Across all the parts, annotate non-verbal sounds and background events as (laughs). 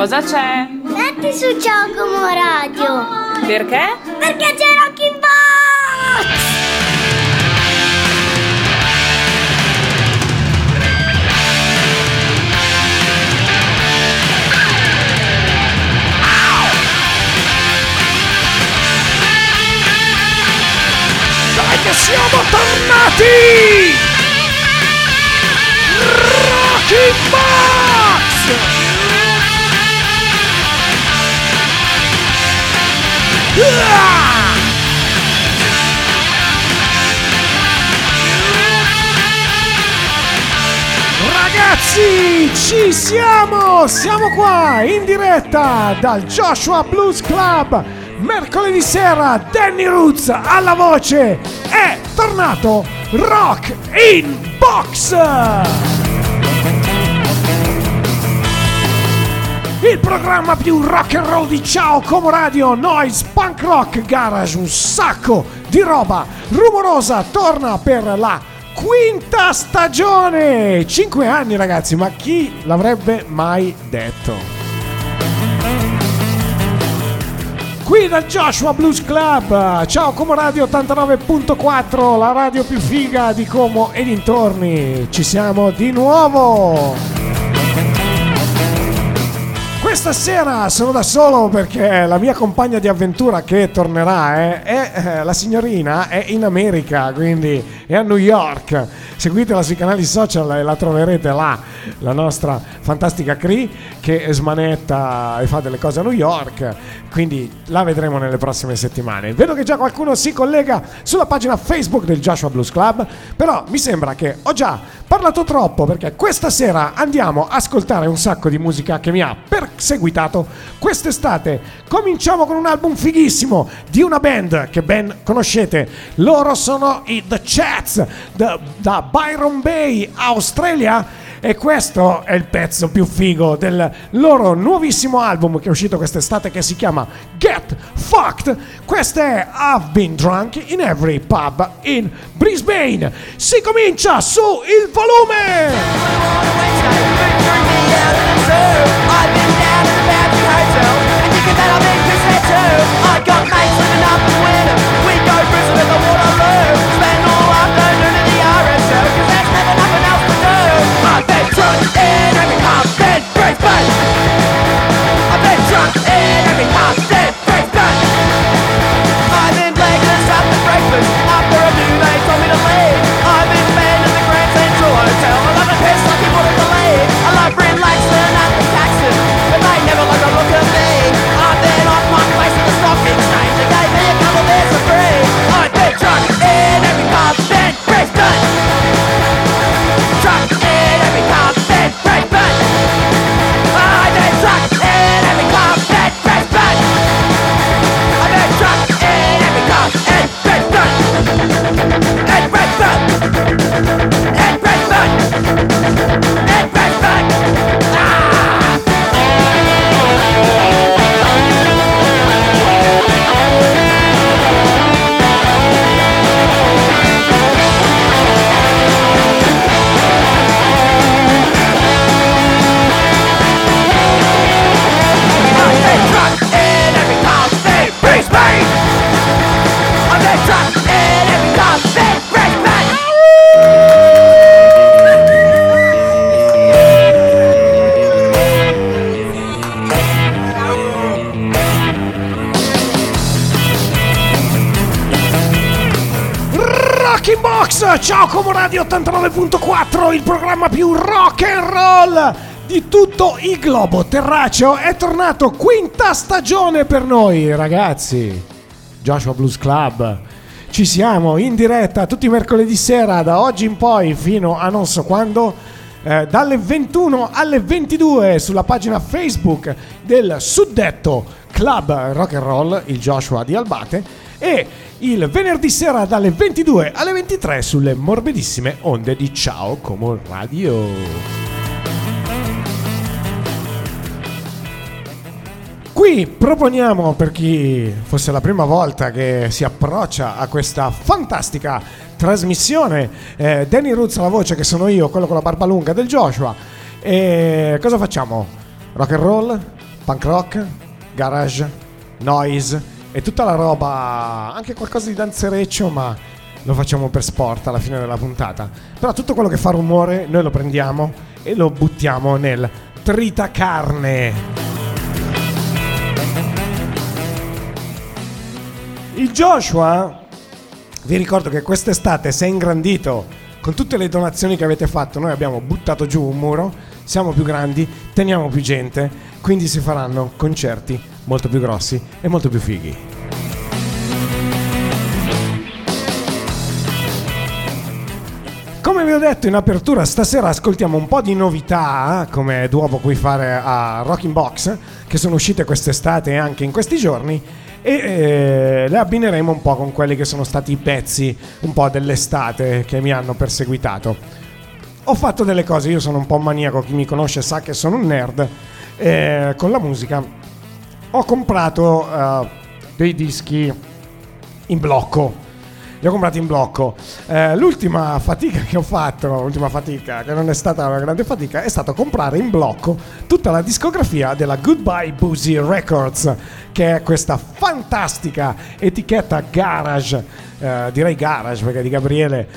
Cosa c'è? Metti su Giacomo Radio. Perché? Perché c'è Rocky Box! Dai che siamo tornati! Rocky Box! Ragazzi, ci siamo! Siamo qua in diretta dal Joshua Blues Club. Mercoledì sera Danny Roots alla voce. È tornato Rock in Box! Il programma più rock and roll di Ciao Como Radio, noise, punk rock, garage, un sacco di roba rumorosa torna per la quinta stagione. Cinque anni ragazzi, ma chi l'avrebbe mai detto? Qui dal Joshua Blues Club, ciao Como Radio 89.4, la radio più figa di Como e dintorni. Ci siamo di nuovo. Questa sera sono da solo perché la mia compagna di avventura che tornerà eh, è, eh, la signorina è in America, quindi è a New York. Seguitela sui canali social e la troverete là, la nostra fantastica Cree che smanetta e fa delle cose a New York, quindi la vedremo nelle prossime settimane. Vedo che già qualcuno si collega sulla pagina Facebook del Joshua Blues Club, però mi sembra che ho già parlato troppo perché questa sera andiamo a ascoltare un sacco di musica che mi ha perseguitato quest'estate. Cominciamo con un album fighissimo di una band che ben conoscete. Loro sono i The Chats da, Byron Bay, Australia. E questo è il pezzo più figo del loro nuovissimo album che è uscito quest'estate che si chiama Get Fucked. Questo è I've Been Drunk in Every Pub in Brisbane. Si comincia su il volume! And every constant breaks, but Box, ciao Como Radio 89.4, il programma più rock and roll di tutto il globo terraceo. È tornato quinta stagione per noi, ragazzi. Joshua Blues Club. Ci siamo in diretta tutti i mercoledì sera da oggi in poi fino a non so quando. eh, dalle 21 alle 22 sulla pagina Facebook del suddetto Club Rock and Roll, il Joshua di Albate, e il venerdì sera dalle 22 alle 23 sulle morbidissime onde di Ciao Como Radio. Qui proponiamo per chi fosse la prima volta che si approccia a questa fantastica trasmissione, eh, Danny Roots alla voce che sono io, quello con la barba lunga del Joshua. E cosa facciamo? Rock and roll? punk rock, garage, noise e tutta la roba, anche qualcosa di danzereccio, ma lo facciamo per sport alla fine della puntata. Però tutto quello che fa rumore noi lo prendiamo e lo buttiamo nel tritacarne. Il Joshua, vi ricordo che quest'estate si è ingrandito con tutte le donazioni che avete fatto. Noi abbiamo buttato giù un muro, siamo più grandi, teniamo più gente, quindi si faranno concerti molto più grossi e molto più fighi. Come vi ho detto in apertura, stasera ascoltiamo un po' di novità, come è d'uovo qui fare a Rocking Box, che sono uscite quest'estate e anche in questi giorni, e eh, le abbineremo un po' con quelli che sono stati i pezzi un po' dell'estate che mi hanno perseguitato. Ho fatto delle cose, io sono un po' maniaco, chi mi conosce sa che sono un nerd, eh, con la musica ho comprato uh, dei dischi in blocco. Li ho comprati in blocco. Eh, l'ultima fatica che ho fatto, l'ultima fatica che non è stata una grande fatica, è stato comprare in blocco tutta la discografia della Goodbye Boozy Records, che è questa fantastica etichetta garage, eh, direi garage perché di Gabriele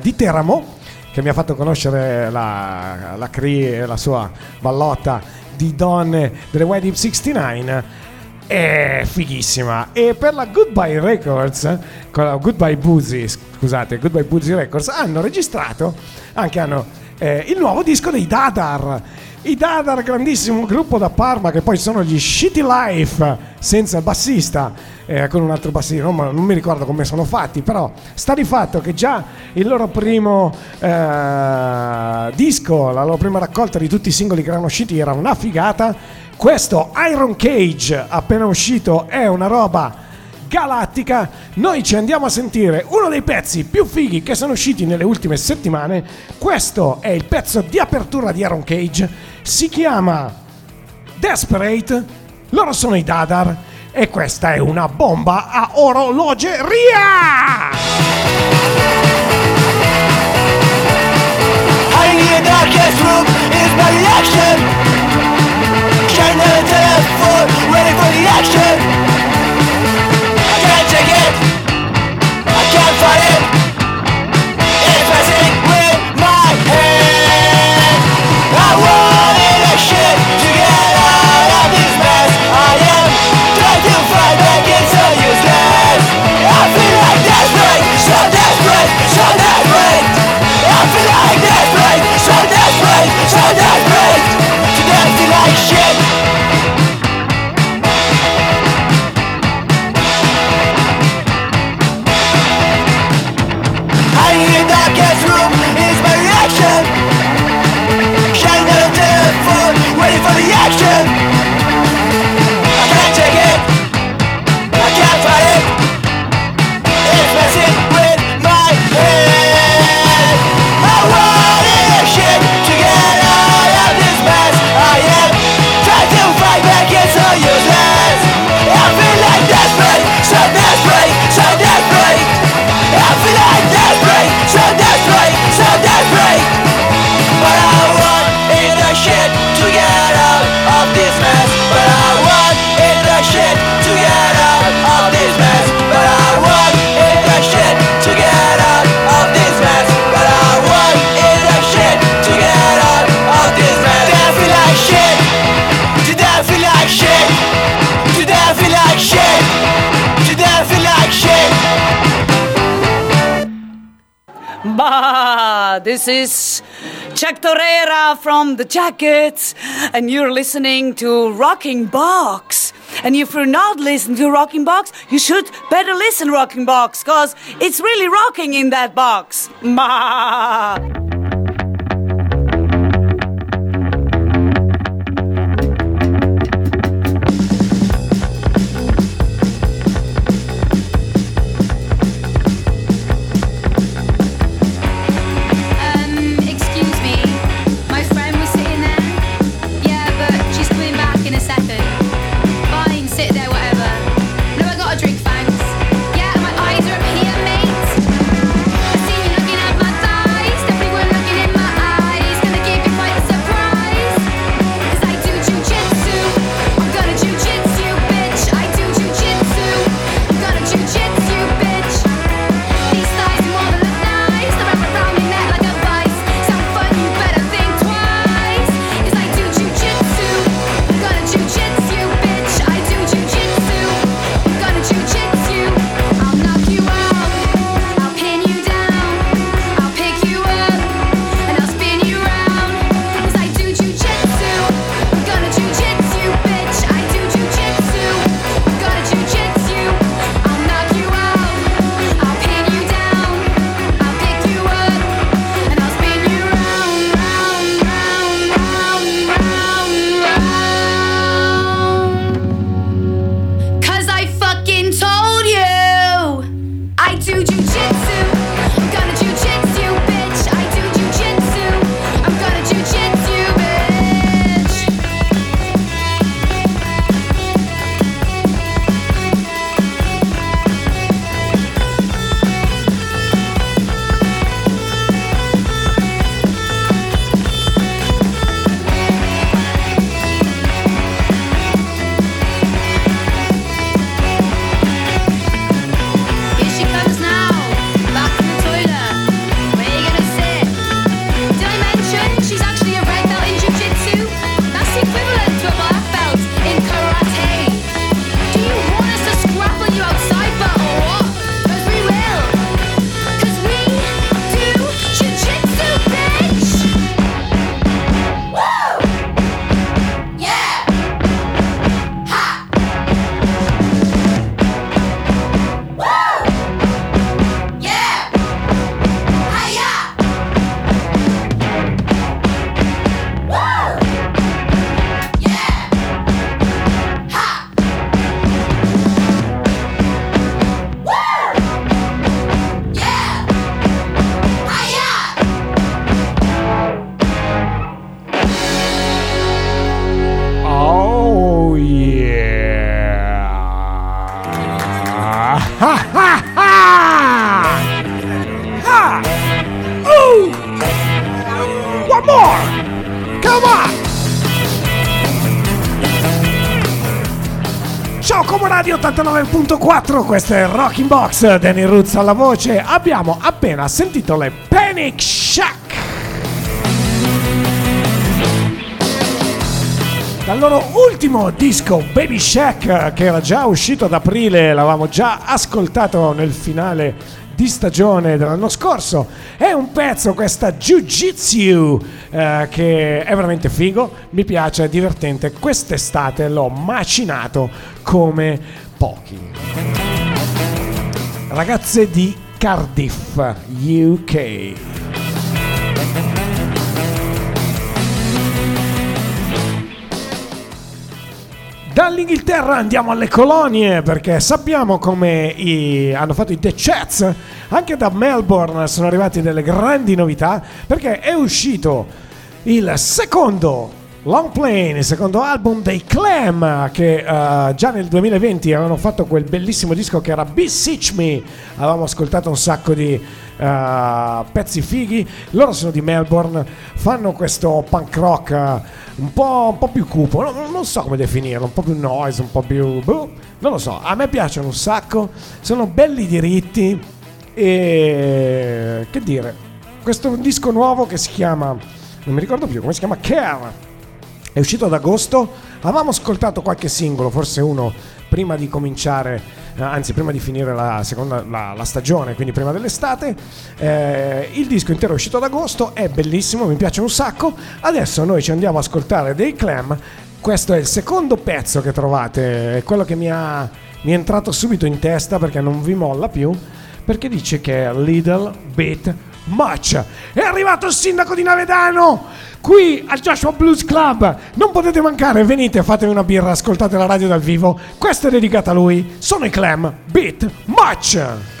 di Teramo, che mi ha fatto conoscere la, la Cree e la sua ballotta di donne delle Wedding 69 è fighissima. E per la Goodbye Records con la Goodbye Boozy scusate Goodbye Boozy Records hanno registrato anche hanno eh, il nuovo disco dei Dadar i Dadar grandissimo gruppo da Parma che poi sono gli Shitty Life senza il bassista eh, con un altro bassista non, non, mi ricordo come sono fatti però sta di fatto che già il loro primo eh, disco la loro prima raccolta di tutti i singoli che erano usciti era una figata questo Iron Cage appena uscito è una roba galattica. Noi ci andiamo a sentire uno dei pezzi più fighi che sono usciti nelle ultime settimane. Questo è il pezzo di apertura di Iron Cage. Si chiama Desperate. Loro sono i Dadar e questa è una bomba a orologeria! Hiding in the darkest is Chuck Torreira from The Jackets, and you're listening to Rocking Box. And if you're not listening to Rocking Box, you should better listen Rocking Box, cause it's really rocking in that box. (laughs) Ma. 99.4, questo è Rocking Box, Danny Roots alla voce. Abbiamo appena sentito le Panic Shack. Dal loro ultimo disco Baby Shack, che era già uscito ad aprile, l'avevamo già ascoltato nel finale di stagione dell'anno scorso. È un pezzo, questa Jiu Jitsu, eh, che è veramente figo, mi piace, è divertente. Quest'estate l'ho macinato come pochi. Ragazze di Cardiff, UK. Dall'Inghilterra andiamo alle colonie perché sappiamo come i, hanno fatto i The Chats. Anche da Melbourne sono arrivate delle grandi novità perché è uscito il secondo Long Plane, il secondo album dei Clam che uh, già nel 2020 avevano fatto quel bellissimo disco che era Beseech Me. Avevamo ascoltato un sacco di uh, pezzi fighi. Loro sono di Melbourne, fanno questo punk rock uh, un, po', un, po', più cupo, non, non, so come definirlo, un po' più noise, un po' più... Boh, non lo so, a me piacciono un sacco, sono belli diritti e... che dire, questo disco nuovo che si chiama... non mi ricordo più come si chiama, Care. È uscito ad agosto, avevamo ascoltato qualche singolo, forse uno prima di cominciare eh, anzi prima di finire la, seconda, la, la stagione, quindi prima dell'estate. Eh, il disco intero è uscito ad agosto, è bellissimo, mi piace un sacco. Adesso noi ci andiamo a ascoltare dei Clam. Questo è il secondo pezzo che trovate, è quello che mi, ha, mi è entrato subito in testa perché non vi molla più, perché dice che è Little Bit Much. È arrivato il sindaco di Navedano! qui al Joshua Blues Club. Non potete mancare, venite, fatevi una birra, ascoltate la radio dal vivo. Questa è dedicata a lui. Sono i Clam Beat Much.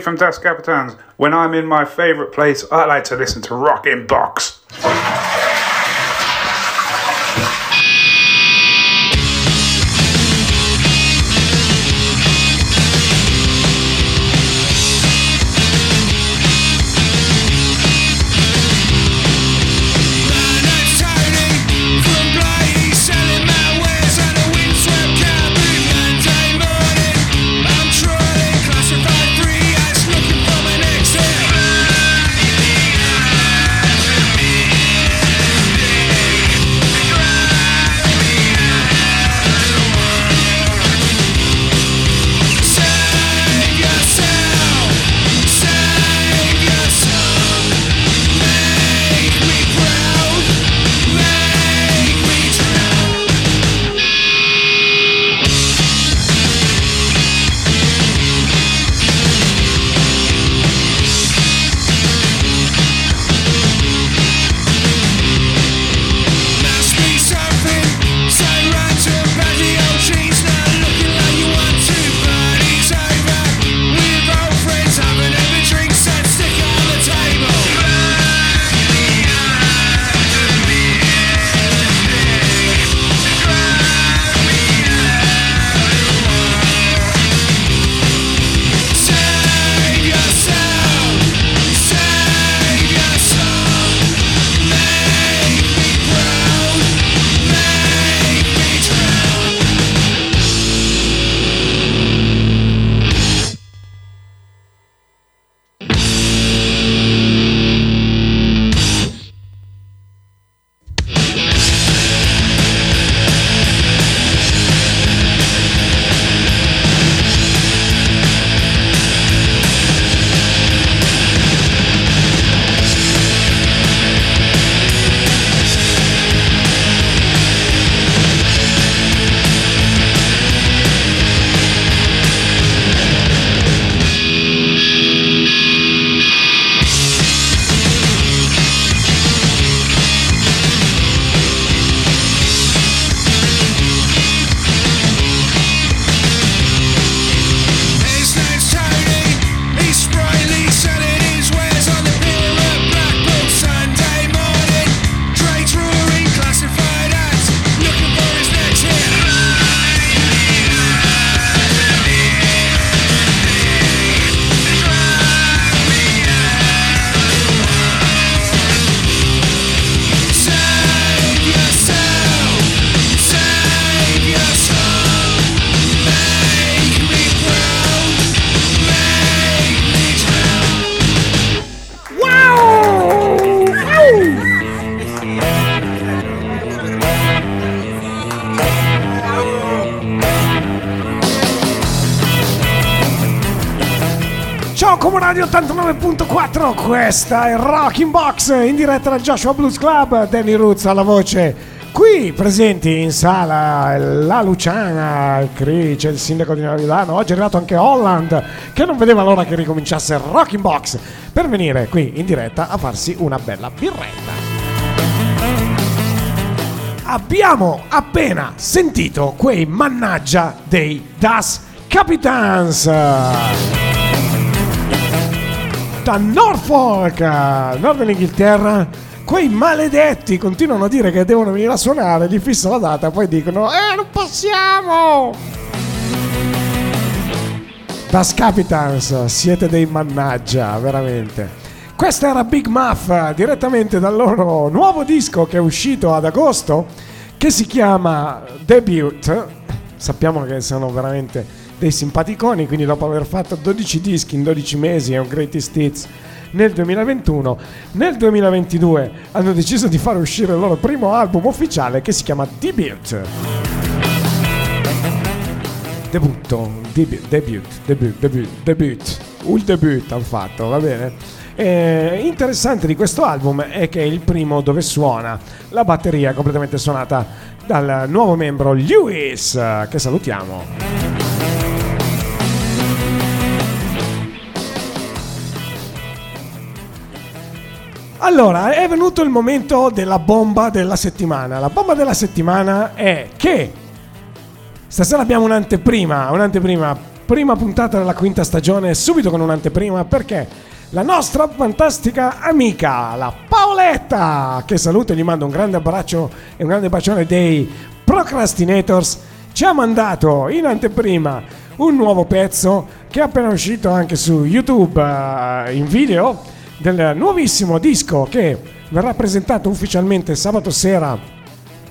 From Das Capitans. When I'm in my favourite place, I like to listen to Rockin' Box. Questa è Rocking Box in diretta dal Joshua Blues Club, Danny Roots alla voce. Qui presenti in sala la Luciana, il Cri, c'è il sindaco di Milano, oggi è arrivato anche Holland che non vedeva l'ora che ricominciasse Rocking Box per venire qui in diretta a farsi una bella birretta. Abbiamo appena sentito quei mannaggia dei Das Capitans da Norfolk, nord dell'Inghilterra. Quei maledetti continuano a dire che devono venire a suonare, gli fissa la data, poi dicono: Eh, non possiamo! Das Capitans, siete dei mannaggia, veramente. Questa era Big Muff, direttamente dal loro nuovo disco che è uscito ad agosto, che si chiama Debut. Sappiamo che sono veramente dei simpaticoni, quindi dopo aver fatto 12 dischi in 12 mesi e un greatest hits nel 2021, nel 2022 hanno deciso di fare uscire il loro primo album ufficiale che si chiama Debut. Debutto, debut, debut, debut, debut, debut, il debut hanno fatto, va bene? Eh, interessante di questo album è che è il primo dove suona la batteria completamente suonata dal nuovo membro Lewis, che salutiamo. Allora, è venuto il momento della bomba della settimana. La bomba della settimana è che stasera abbiamo un'anteprima, un'anteprima prima puntata della quinta stagione, subito con un'anteprima, perché la nostra fantastica amica, la Paoletta, che saluto e gli mando un grande abbraccio e un grande bacione dei Procrastinators, ci ha mandato in anteprima un nuovo pezzo che è appena uscito anche su YouTube eh, in video del nuovissimo disco che verrà presentato ufficialmente sabato sera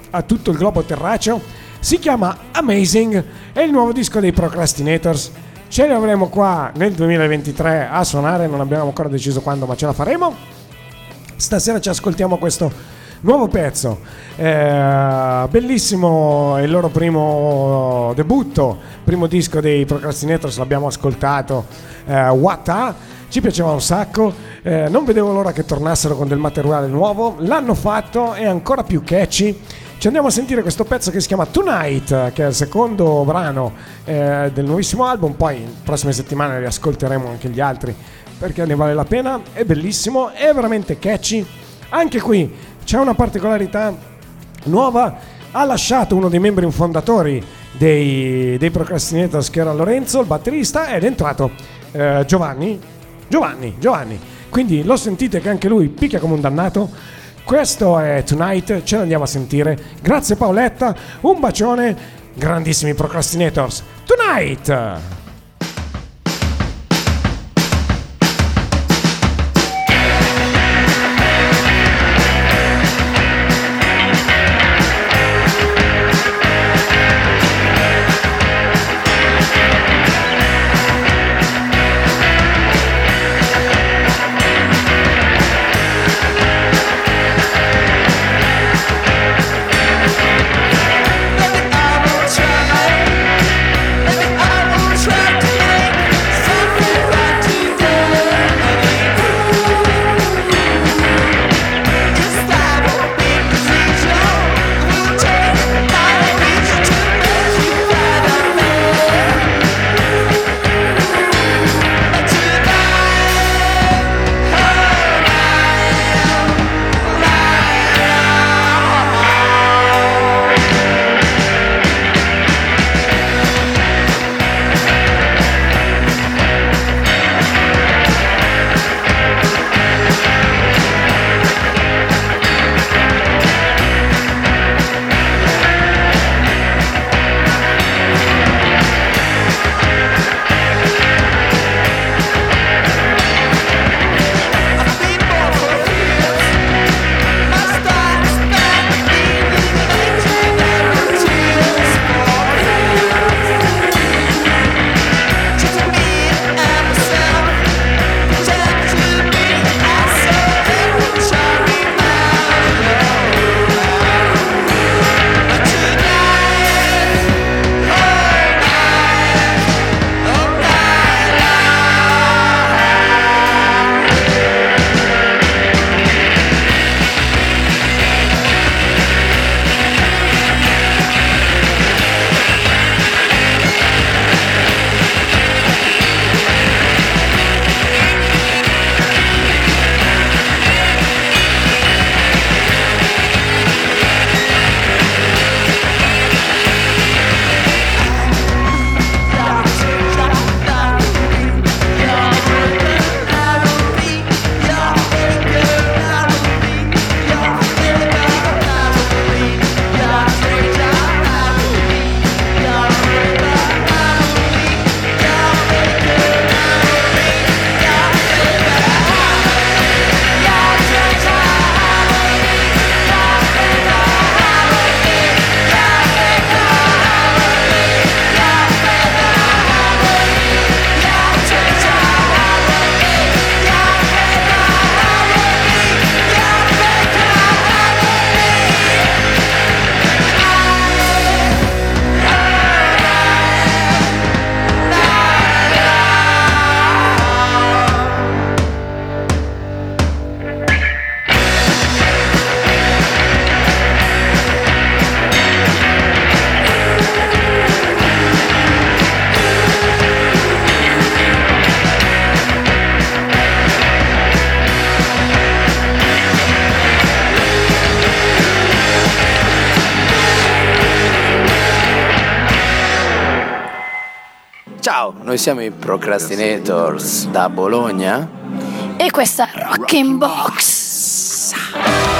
a tutto il globo terraceo. Si chiama Amazing, è il nuovo disco dei Procrastinators. Ce li avremo qua nel 2023 a suonare, non abbiamo ancora deciso quando, ma ce la faremo. Stasera ci ascoltiamo questo nuovo pezzo. Eh, bellissimo il loro primo debutto, primo disco dei Procrastinators, l'abbiamo ascoltato. Eh, What A, ci piaceva un sacco. Eh, non vedevo l'ora che tornassero con del materiale nuovo. L'hanno fatto, è ancora più catchy. Ci andiamo a sentire questo pezzo che si chiama Tonight, che è il secondo brano eh, del nuovissimo album. Poi, in prossime settimane, riascolteremo anche gli altri perché ne vale la pena. È bellissimo, è veramente catchy. Anche qui c'è una particolarità nuova. Ha lasciato uno dei membri fondatori dei, dei Procrastinators, che era Lorenzo, il batterista, ed è entrato eh, Giovanni. Giovanni, Giovanni. Quindi lo sentite che anche lui picchia come un dannato. Questo è Tonight, ce l'andiamo a sentire. Grazie Paoletta, un bacione, grandissimi Procrastinators. Tonight! Noi siamo i Procrastinators da Bologna. E questa è Rocking Box.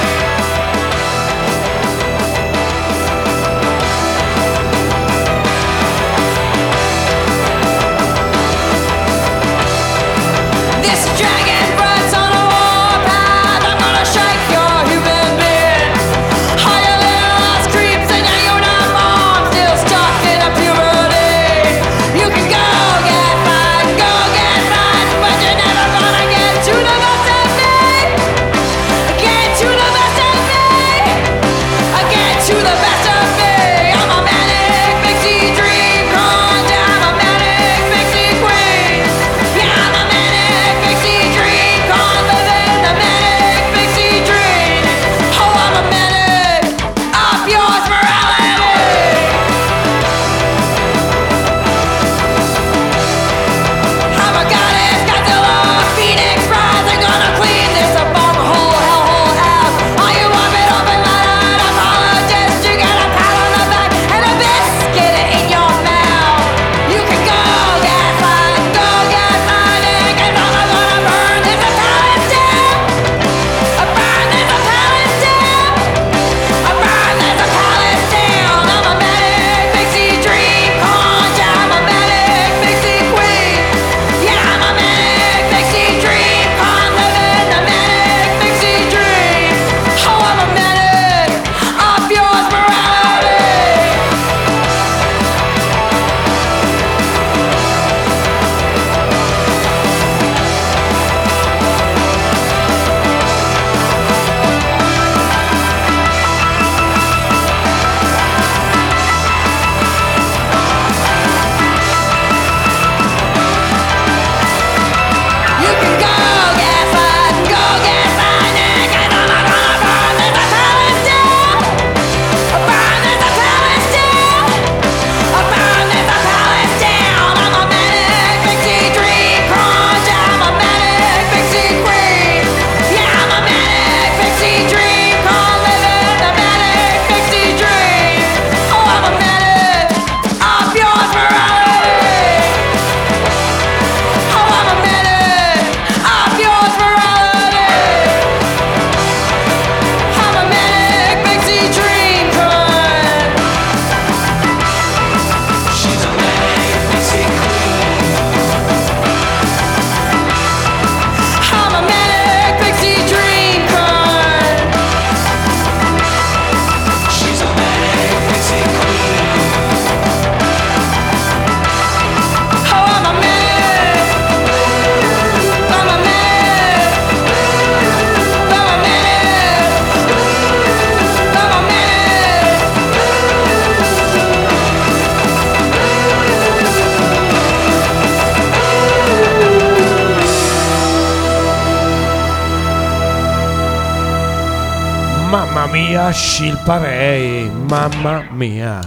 Mamma mia.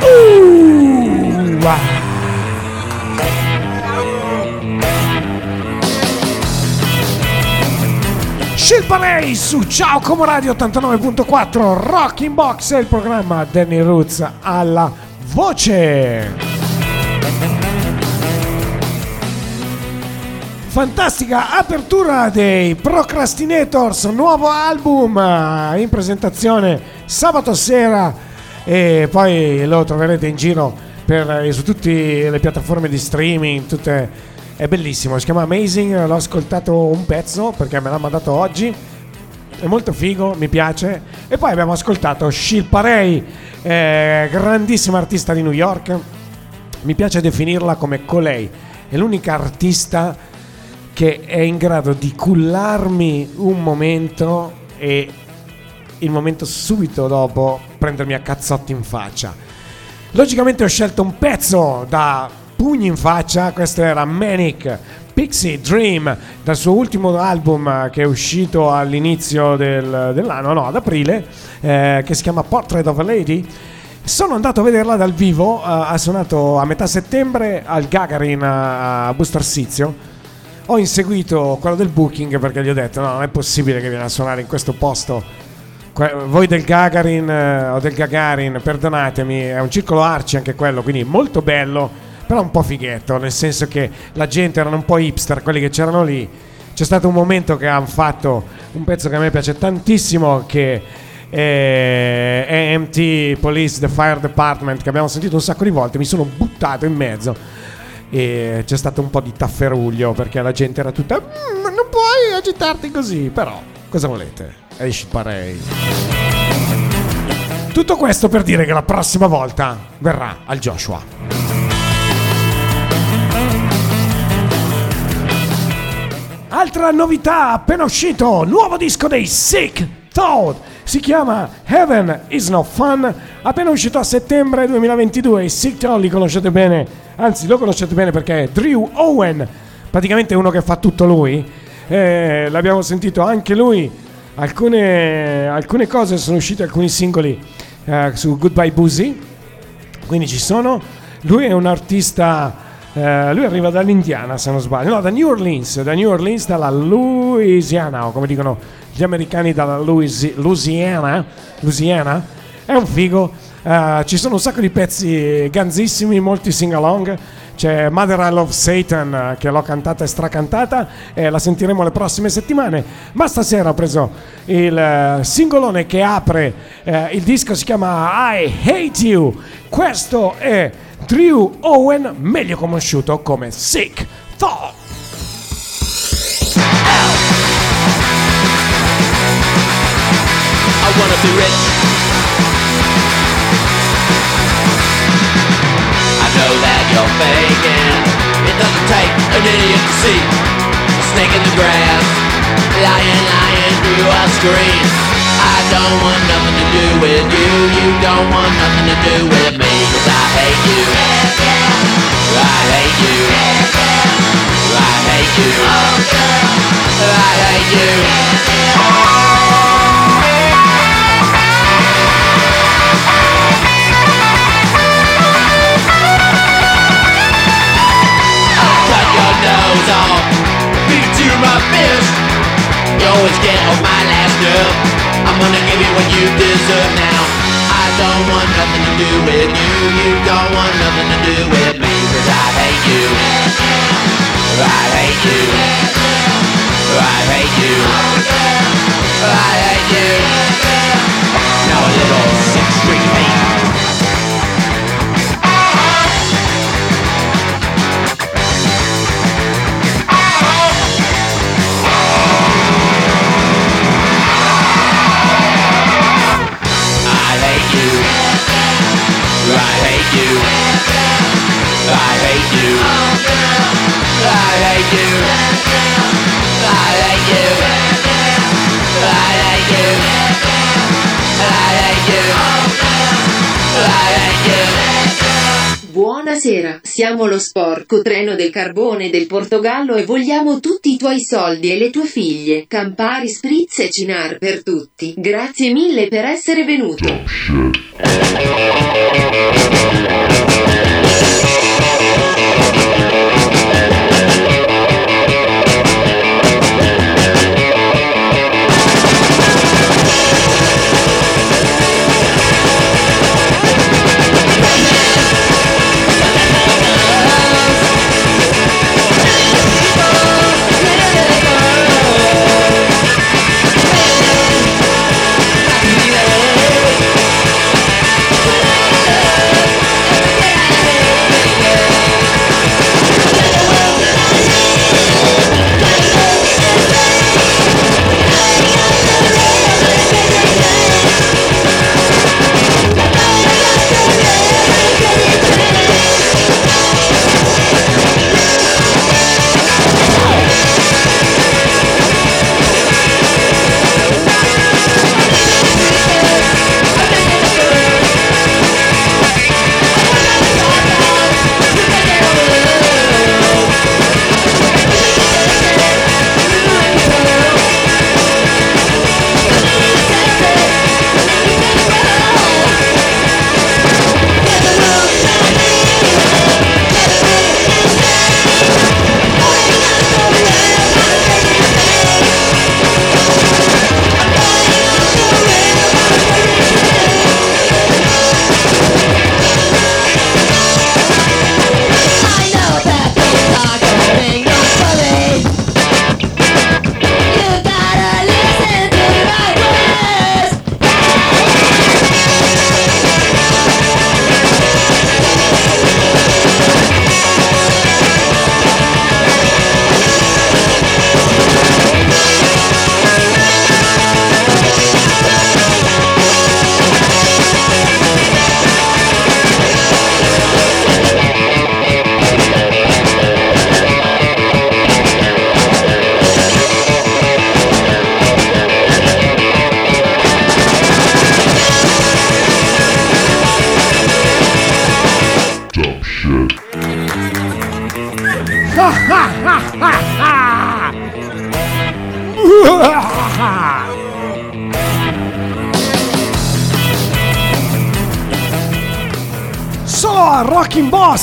Uh, ah. Shilparei su Ciao Como Radio 89.4 Rocking Box è il programma Danny Roots alla voce. Fantastica apertura dei Procrastinators, nuovo album eh, in presentazione sabato sera e poi lo troverete in giro per, eh, su tutte le piattaforme di streaming, tutte- è bellissimo, si chiama Amazing, l'ho ascoltato un pezzo perché me l'ha mandato oggi, è molto figo, mi piace e poi abbiamo ascoltato Shilparei, eh, grandissima artista di New York, mi piace definirla come colei, è l'unica artista che è in grado di cullarmi un momento e il momento subito dopo prendermi a cazzotti in faccia. Logicamente ho scelto un pezzo da pugni in faccia, questo era Manic Pixie Dream dal suo ultimo album eh, che è uscito all'inizio del- dell'anno, no, ad aprile, eh, che si chiama Portrait of a Lady. Sono andato a vederla dal vivo, eh, ha suonato a metà settembre al Gagarin a, a Busto Arsizio. Ho inseguito quello del booking perché gli ho detto no, non è possibile che viene a suonare in questo posto voi del Gagarin eh, o del Gagarin, perdonatemi, è un circolo arci anche quello, quindi molto bello, però un po' fighetto, nel senso che la gente erano un po' hipster, quelli che c'erano lì. C'è stato un momento che hanno fatto un pezzo che a me piace tantissimo, che è AMT Police, The Fire Department, che abbiamo sentito un sacco di volte, mi sono buttato in mezzo e c'è stato un po' di tafferuglio perché la gente era tutta "Mm, non puoi agitarti così però cosa volete? Esci parei. Tutto questo per dire che la prossima volta verrà al Joshua. Altra novità appena uscito nuovo disco dei Sick Toad si chiama Heaven is No Fun. Appena uscito a settembre 2022 i Sick Toad li conoscete bene. Anzi lo conoscete bene perché è Drew Owen praticamente uno che fa tutto lui. Eh, l'abbiamo sentito anche lui. Alcune, alcune cose sono uscite alcuni singoli eh, su Goodbye Boozy. Quindi ci sono. Lui è un artista eh, lui arriva dall'Indiana se non sbaglio no da New Orleans da New Orleans dalla Louisiana o come dicono gli americani dalla Louisi- Louisiana Louisiana è un figo eh, ci sono un sacco di pezzi ganzissimi molti sing along c'è Mother I Love Satan che l'ho cantata e stracantata e la sentiremo le prossime settimane. Ma stasera ho preso il eh, singolone che apre eh, il disco, si chiama I Hate You. Questo è Drew Owen, meglio conosciuto come Sick Thought. I wanna be rich. I know that you're faking. It doesn't take an idiot to see snake in the grass, lying, lying through screen. I don't want nothing to do with you. You don't want nothing to do with me. 'cause I hate you. I hate you. I hate you. I hate you. I cut your nose off, beat you my fist. You always get on my last nerve. I'm gonna give you what you deserve now. I don't want nothing to do with you. You don't want nothing to do with me. Cause I hate you. I hate you. I hate you. I hate you. Now a little six street hate. Buonasera, siamo lo sporco treno del carbone del Portogallo e vogliamo tutti i tuoi soldi e le tue figlie. Campari, spritz e cinar per tutti. Grazie mille per essere venuto. I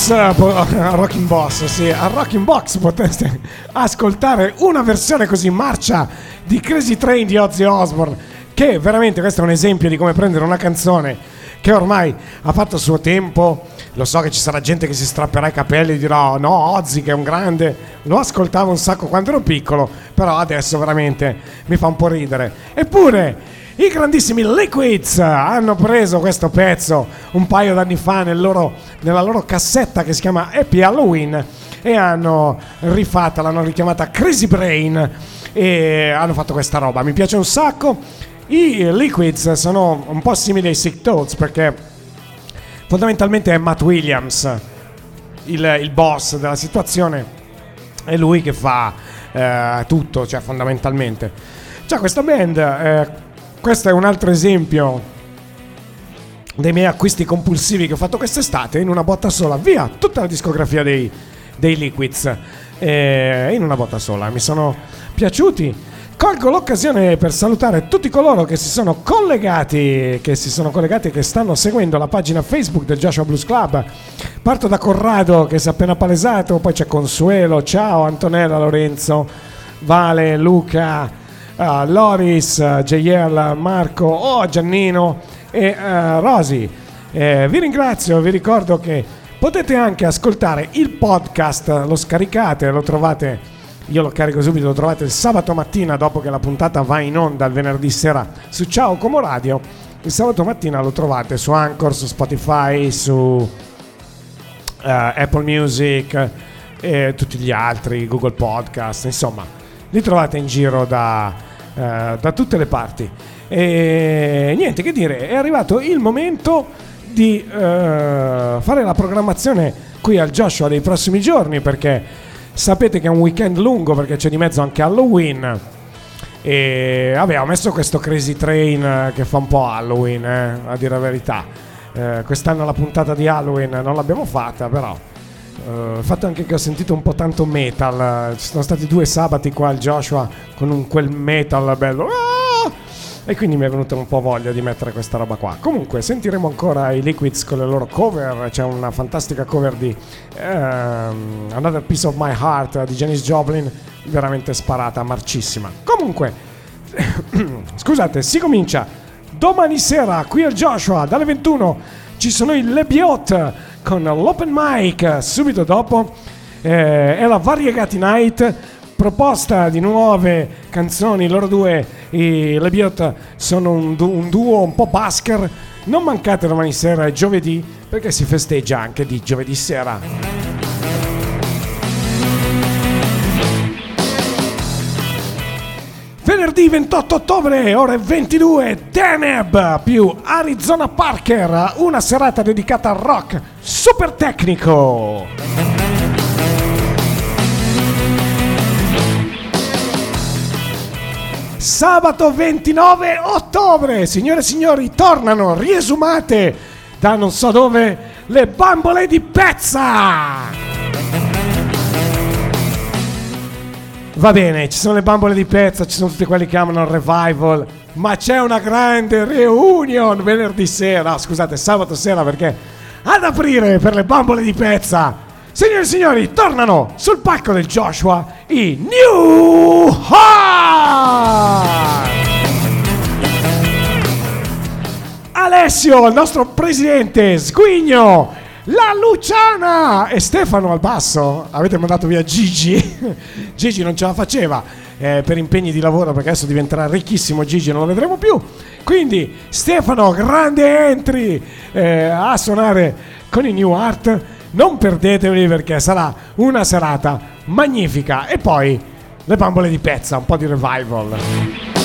Boss, po- (laughs) a Rocking Boss, sì, a Rocking Box potete (laughs) ascoltare una versione così marcia di Crazy Train di Ozzy Osbourne, che veramente questo è un esempio di come prendere una canzone che ormai ha fatto il suo tempo. Lo so che ci sarà gente che si strapperà i capelli e dirà "Oh, no, Ozzy che è un grande, lo ascoltavo un sacco quando ero piccolo, però adesso veramente mi fa un po' ridere. Eppure i grandissimi Liquids hanno preso questo pezzo un paio d'anni fa nel loro- nella loro cassetta che si chiama Happy Halloween e hanno rifatta, l'hanno richiamata Crazy Brain e hanno fatto questa roba. Mi piace un sacco. I Liquids sono un po' simili ai Sick Toads perché fondamentalmente è Matt Williams il, il boss della situazione è lui che fa eh, tutto, cioè fondamentalmente. C'è questa band, eh, questo è un altro esempio dei miei acquisti compulsivi che ho fatto quest'estate in una botta sola, via tutta la discografia dei, dei Liquids eh, in una botta sola. Mi sono piaciuti. Colgo l'occasione per salutare tutti coloro che si sono collegati, che si sono collegati e che stanno seguendo la pagina Facebook del Joshua Blues Club. Parto da Corrado che si è appena palesato, poi c'è Consuelo, ciao Antonella, Lorenzo, Vale, Luca, eh, Loris, eh, JL, Marco, oh Giannino e eh, Rosi. Eh, vi ringrazio, vi ricordo che potete anche ascoltare il podcast, lo scaricate, lo trovate, io lo carico subito, lo trovate il sabato mattina dopo che la puntata va in onda il venerdì sera su Ciao Como Radio. Il sabato mattina lo trovate su Anchor, su Spotify, su eh, Apple Music e tutti gli altri, Google Podcast, insomma, li trovate in giro da, eh, da tutte le parti. E niente che dire, è arrivato il momento di eh, fare la programmazione qui al Joshua dei prossimi giorni perché sapete che è un weekend lungo perché c'è di mezzo anche Halloween. E vabbè, ho messo questo Crazy Train che fa un po' Halloween, eh, a dire la verità. Eh, quest'anno la puntata di Halloween non l'abbiamo fatta, però. Il fatto anche che ho sentito un po' tanto metal. eh, Ci sono stati due sabati qua al Joshua con un, quel metal bello. Ah! E quindi mi è venuta un po' voglia di mettere questa roba qua. Comunque, sentiremo ancora i Liquids con le loro cover. C'è una fantastica cover di ehm, Another Piece of My Heart di Janis Joplin, veramente sparata, marcissima. Comunque, (coughs) scusate, si comincia domani sera qui al Joshua dalle 21. Ci sono i Lebiot con l'open mic subito dopo. Eh, è la Variegati Night proposta di nuove canzoni. Loro due, i Lebiot, sono un, du- un duo un po' basker. Non mancate domani sera e giovedì perché si festeggia anche di giovedì sera. Venerdì 28 ottobre, ore 22, Deneb più Arizona Parker, una serata dedicata al rock super tecnico. Sabato 29 ottobre, signore e signori, tornano riesumate da non so dove le bambole di pezza. Va bene, ci sono le bambole di pezza, ci sono tutti quelli che amano il revival, ma c'è una grande reunion venerdì sera, scusate, sabato sera perché ad aprire per le bambole di pezza. Signore e signori, tornano sul palco del Joshua i New Heart! Alessio, il nostro presidente, Sguigno, la Luciana e Stefano al basso. Avete mandato via Gigi. (laughs) Gigi non ce la faceva eh, per impegni di lavoro perché adesso diventerà ricchissimo Gigi, non lo vedremo più. Quindi Stefano, grande entry eh, a suonare con i New Art. Non perdetevi perché sarà una serata magnifica. E poi le bambole di pezza, un po' di revival.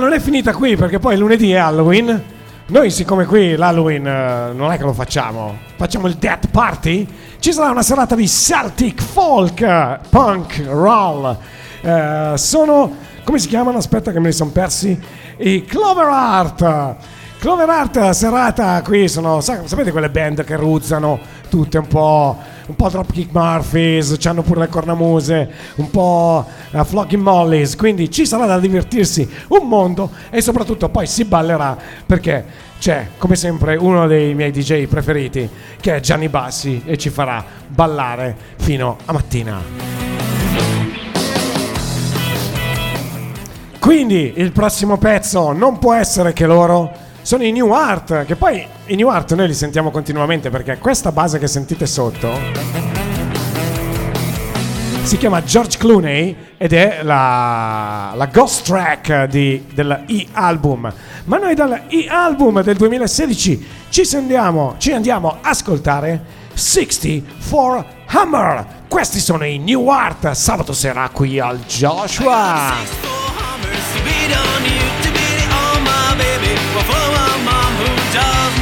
Non è finita qui perché poi lunedì è Halloween. Noi siccome qui l'Halloween eh, non è che lo facciamo, facciamo il Death Party. Ci sarà una serata di Celtic Folk, Punk, Roll. Eh, sono, come si chiamano? Aspetta che me li sono persi. I Clover Art. Clover Art serata qui sono, sa- sapete quelle band che ruzzano tutte un po', un po' Dropkick Murphys, hanno pure le cornamuse, un po' uh, Flogging Mollies, quindi ci sarà da divertirsi un mondo e soprattutto poi si ballerà perché c'è come sempre uno dei miei DJ preferiti che è Gianni Bassi e ci farà ballare fino a mattina. Quindi il prossimo pezzo non può essere che loro. Sono i New Art, che poi i New Art noi li sentiamo continuamente perché questa base che sentite sotto si chiama George Clooney ed è la, la ghost track di, della E-album. Ma noi dalla E-album del 2016 ci, sendiamo, ci andiamo a ascoltare 64 Hammer. Questi sono i New Art, sabato sera qui al Joshua. I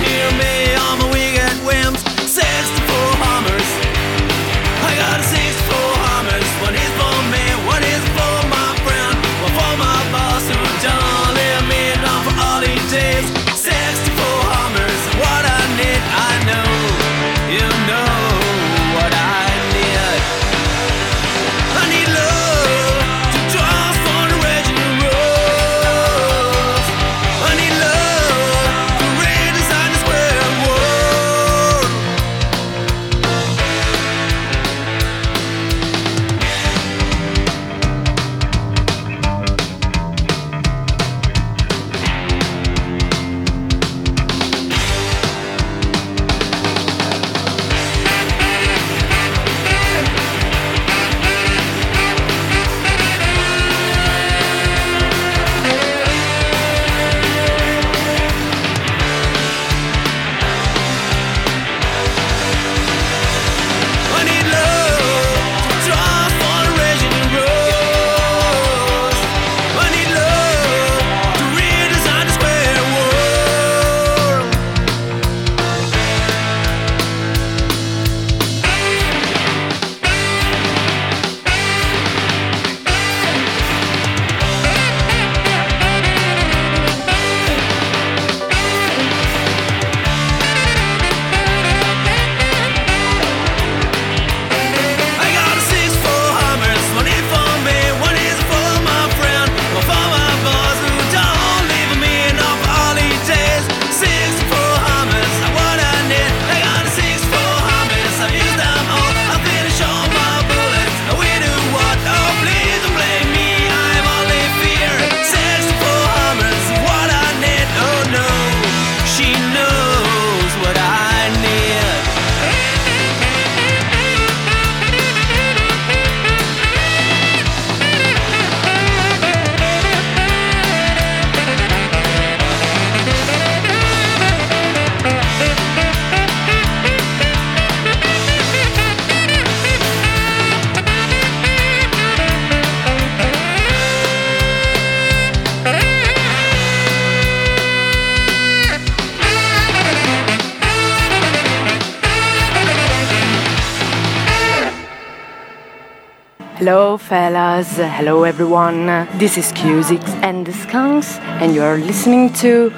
Hello, fellas. Hello, everyone. This is Cusix and the Skunks, and you are listening to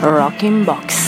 Rocking Box.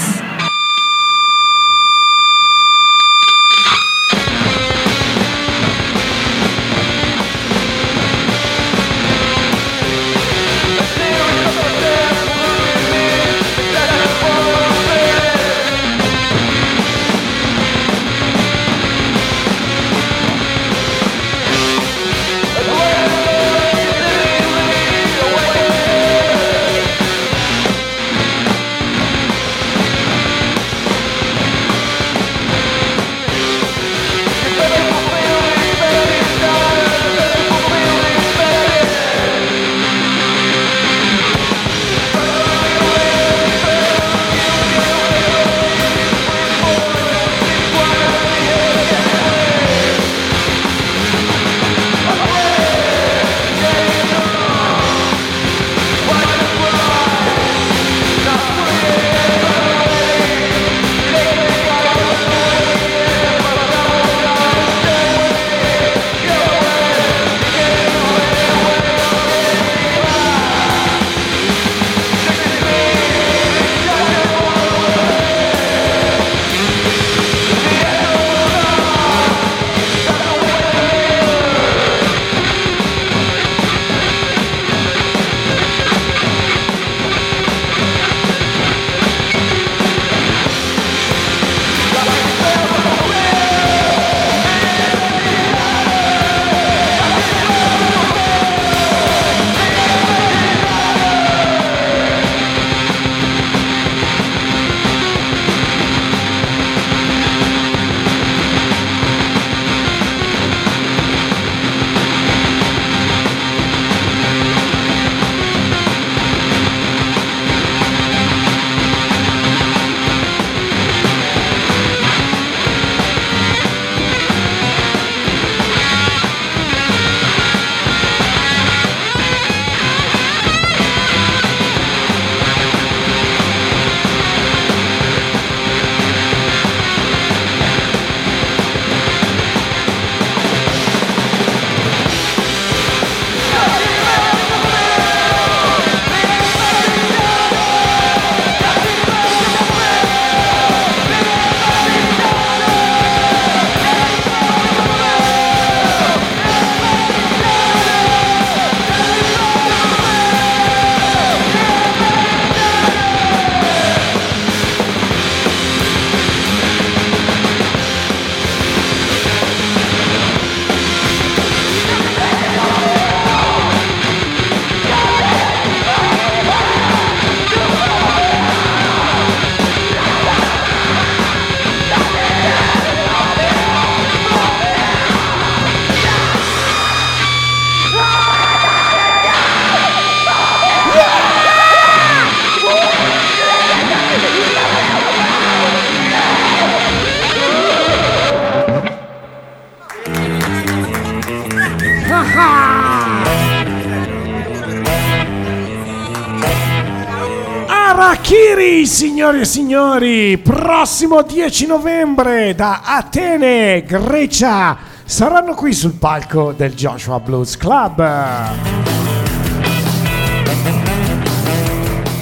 Signori e signori, prossimo 10 novembre da Atene, Grecia, saranno qui sul palco del Joshua Blues Club.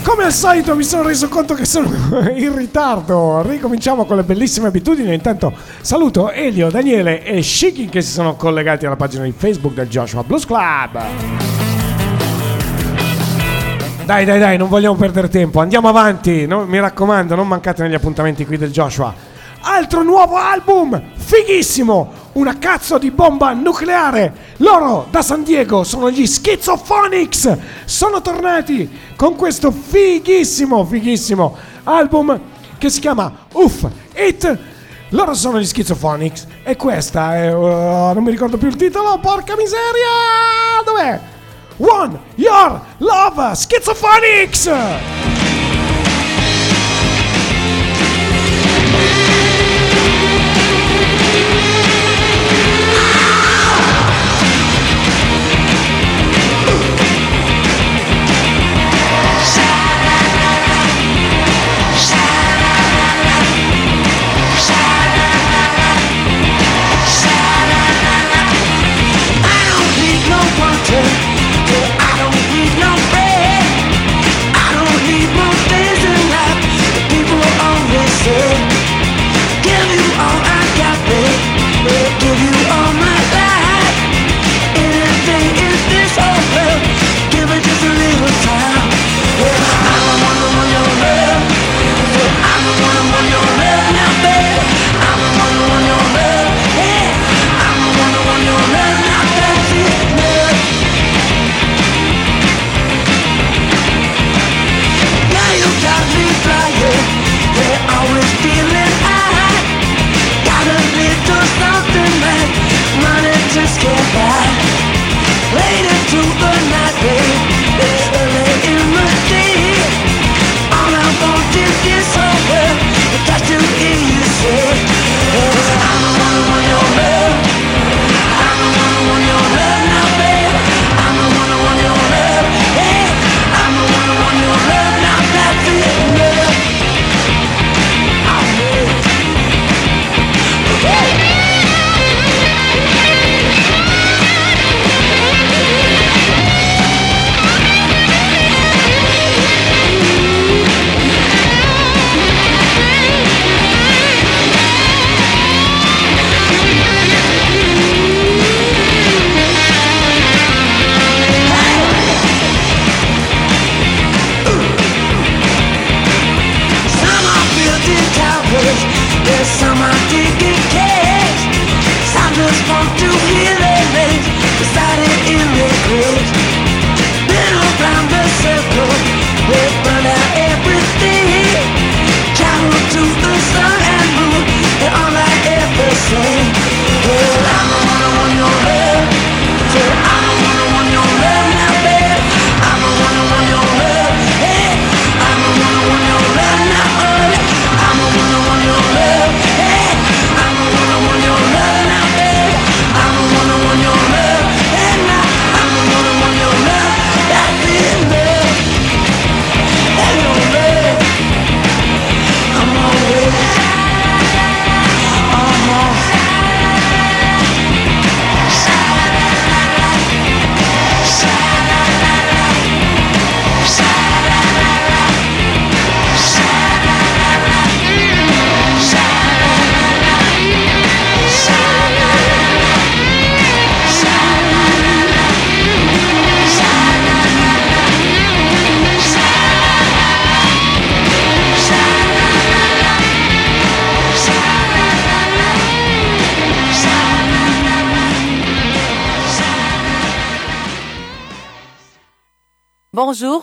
Come al solito mi sono reso conto che sono (laughs) in ritardo. Ricominciamo con le bellissime abitudini. Intanto saluto Elio, Daniele e Shiki che si sono collegati alla pagina di Facebook del Joshua Blues Club. Dai, dai, dai, non vogliamo perdere tempo. Andiamo avanti. no- mi raccomando, non mancate negli appuntamenti qui del Joshua. Altro nuovo album, fighissimo. Una cazzo di bomba nucleare. Loro da San Diego sono gli Schizophonics. Sono tornati con questo fighissimo, fighissimo album che si chiama Uff It. Loro sono gli Schizophonics e questa è... uh, non mi ricordo più il titolo, porca miseria! Dov'è? One Your Love Schizophonics!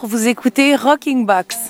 Vous écoutez Rocking Box.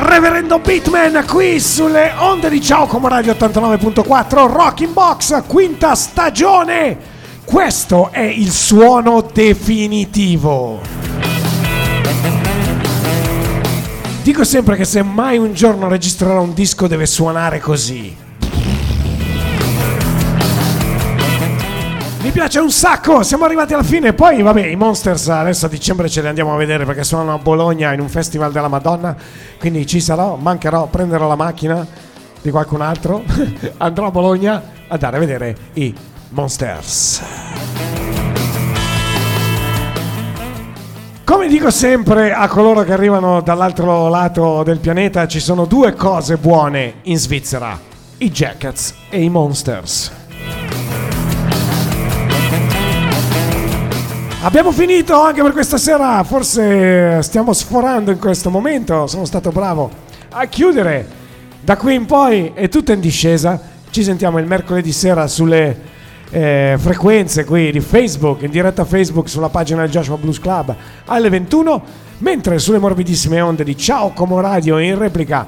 Reverendo Beatman qui sulle onde di Ciao Como Radio 89.4 Rocking Box, quinta stagione. Questo è il suono definitivo. Dico sempre che se mai un giorno registrerò un disco deve suonare così. Mi piace un sacco, siamo arrivati alla fine. Poi, vabbè, i Monsters adesso a dicembre ce li andiamo a vedere perché suonano a Bologna in un festival della Madonna. Quindi ci sarò, mancherò, prenderò la macchina di qualcun altro. (laughs) Andrò a Bologna ad andare a vedere i Monsters. Come dico sempre a coloro che arrivano dall'altro lato del pianeta, ci sono due cose buone in Svizzera: i Jackets e i Monsters. Abbiamo finito anche per questa sera, forse stiamo sforando in questo momento, sono stato bravo a chiudere. Da qui in poi è tutto in discesa, ci sentiamo il mercoledì sera sulle eh, frequenze qui di Facebook, in diretta Facebook sulla pagina del Joshua Blues Club alle 21, mentre sulle morbidissime onde di Ciao Como Radio in replica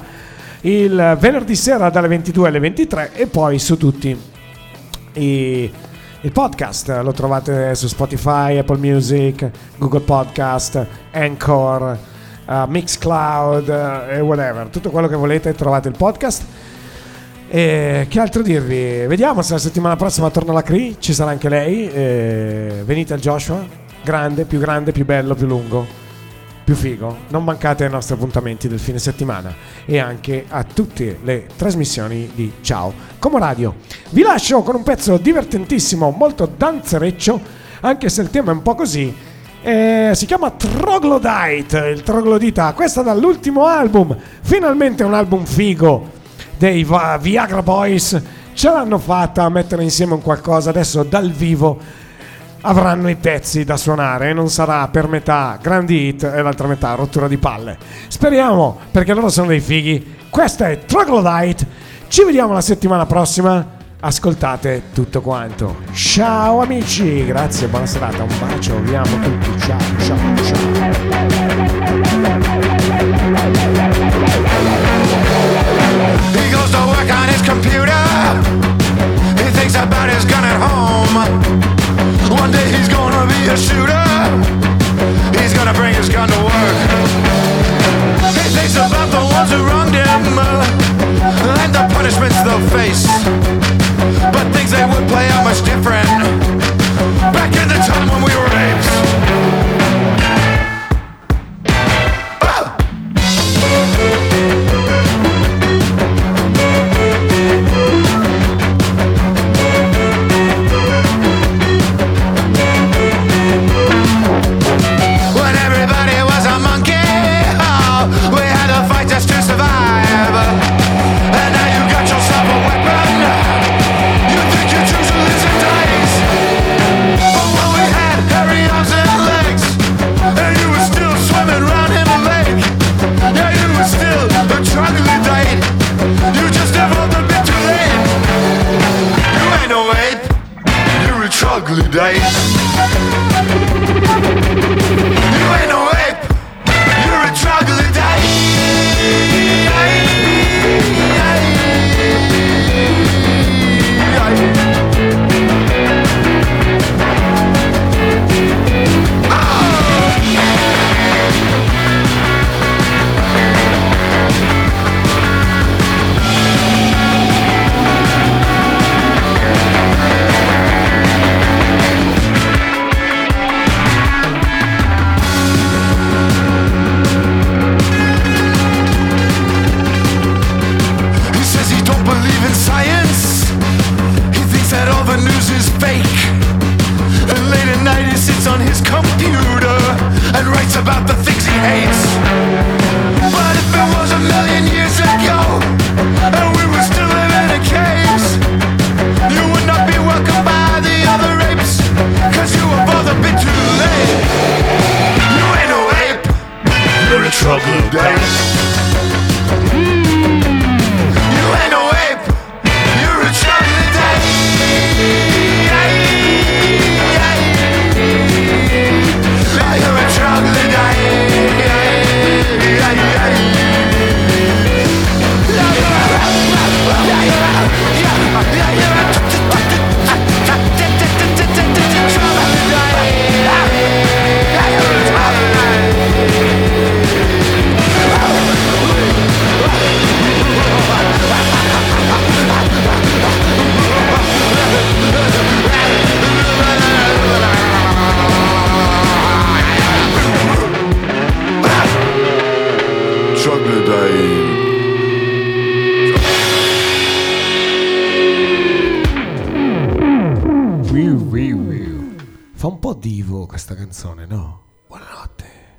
il venerdì sera dalle 22 alle 23 e poi su tutti i il podcast lo trovate su Spotify, Apple Music, Google Podcast, Anchor, uh, Mixcloud uh, e whatever. Tutto quello che volete trovate il podcast. E che altro dirvi? Vediamo se la settimana prossima torna la Cree, ci sarà anche lei. E venite al Joshua, grande, più grande, più bello, più lungo più figo. Non mancate ai nostri appuntamenti del fine settimana e anche a tutte le trasmissioni di Ciao Como Radio. Vi lascio con un pezzo divertentissimo, molto danzereccio, anche se il tema è un po' così. Eh, si chiama Troglodyte, il troglodita. Questo dall'ultimo album, finalmente un album figo dei Viagra Boys. Ce l'hanno fatta a mettere insieme un qualcosa adesso dal vivo avranno i pezzi da suonare e non sarà per metà grandi hit e l'altra metà rottura di palle. Speriamo, perché loro sono dei fighi. Questa è Troglodyte. Ci vediamo la settimana prossima. Ascoltate tutto quanto. Ciao amici, grazie, buona serata, un bacio, vi amo tutti. Ciao, ciao, ciao. A shooter. He's gonna bring his gun to work. He thinks about the ones who wronged him uh, and the punishments they'll face. But things they would play out much different. Back in the time when we were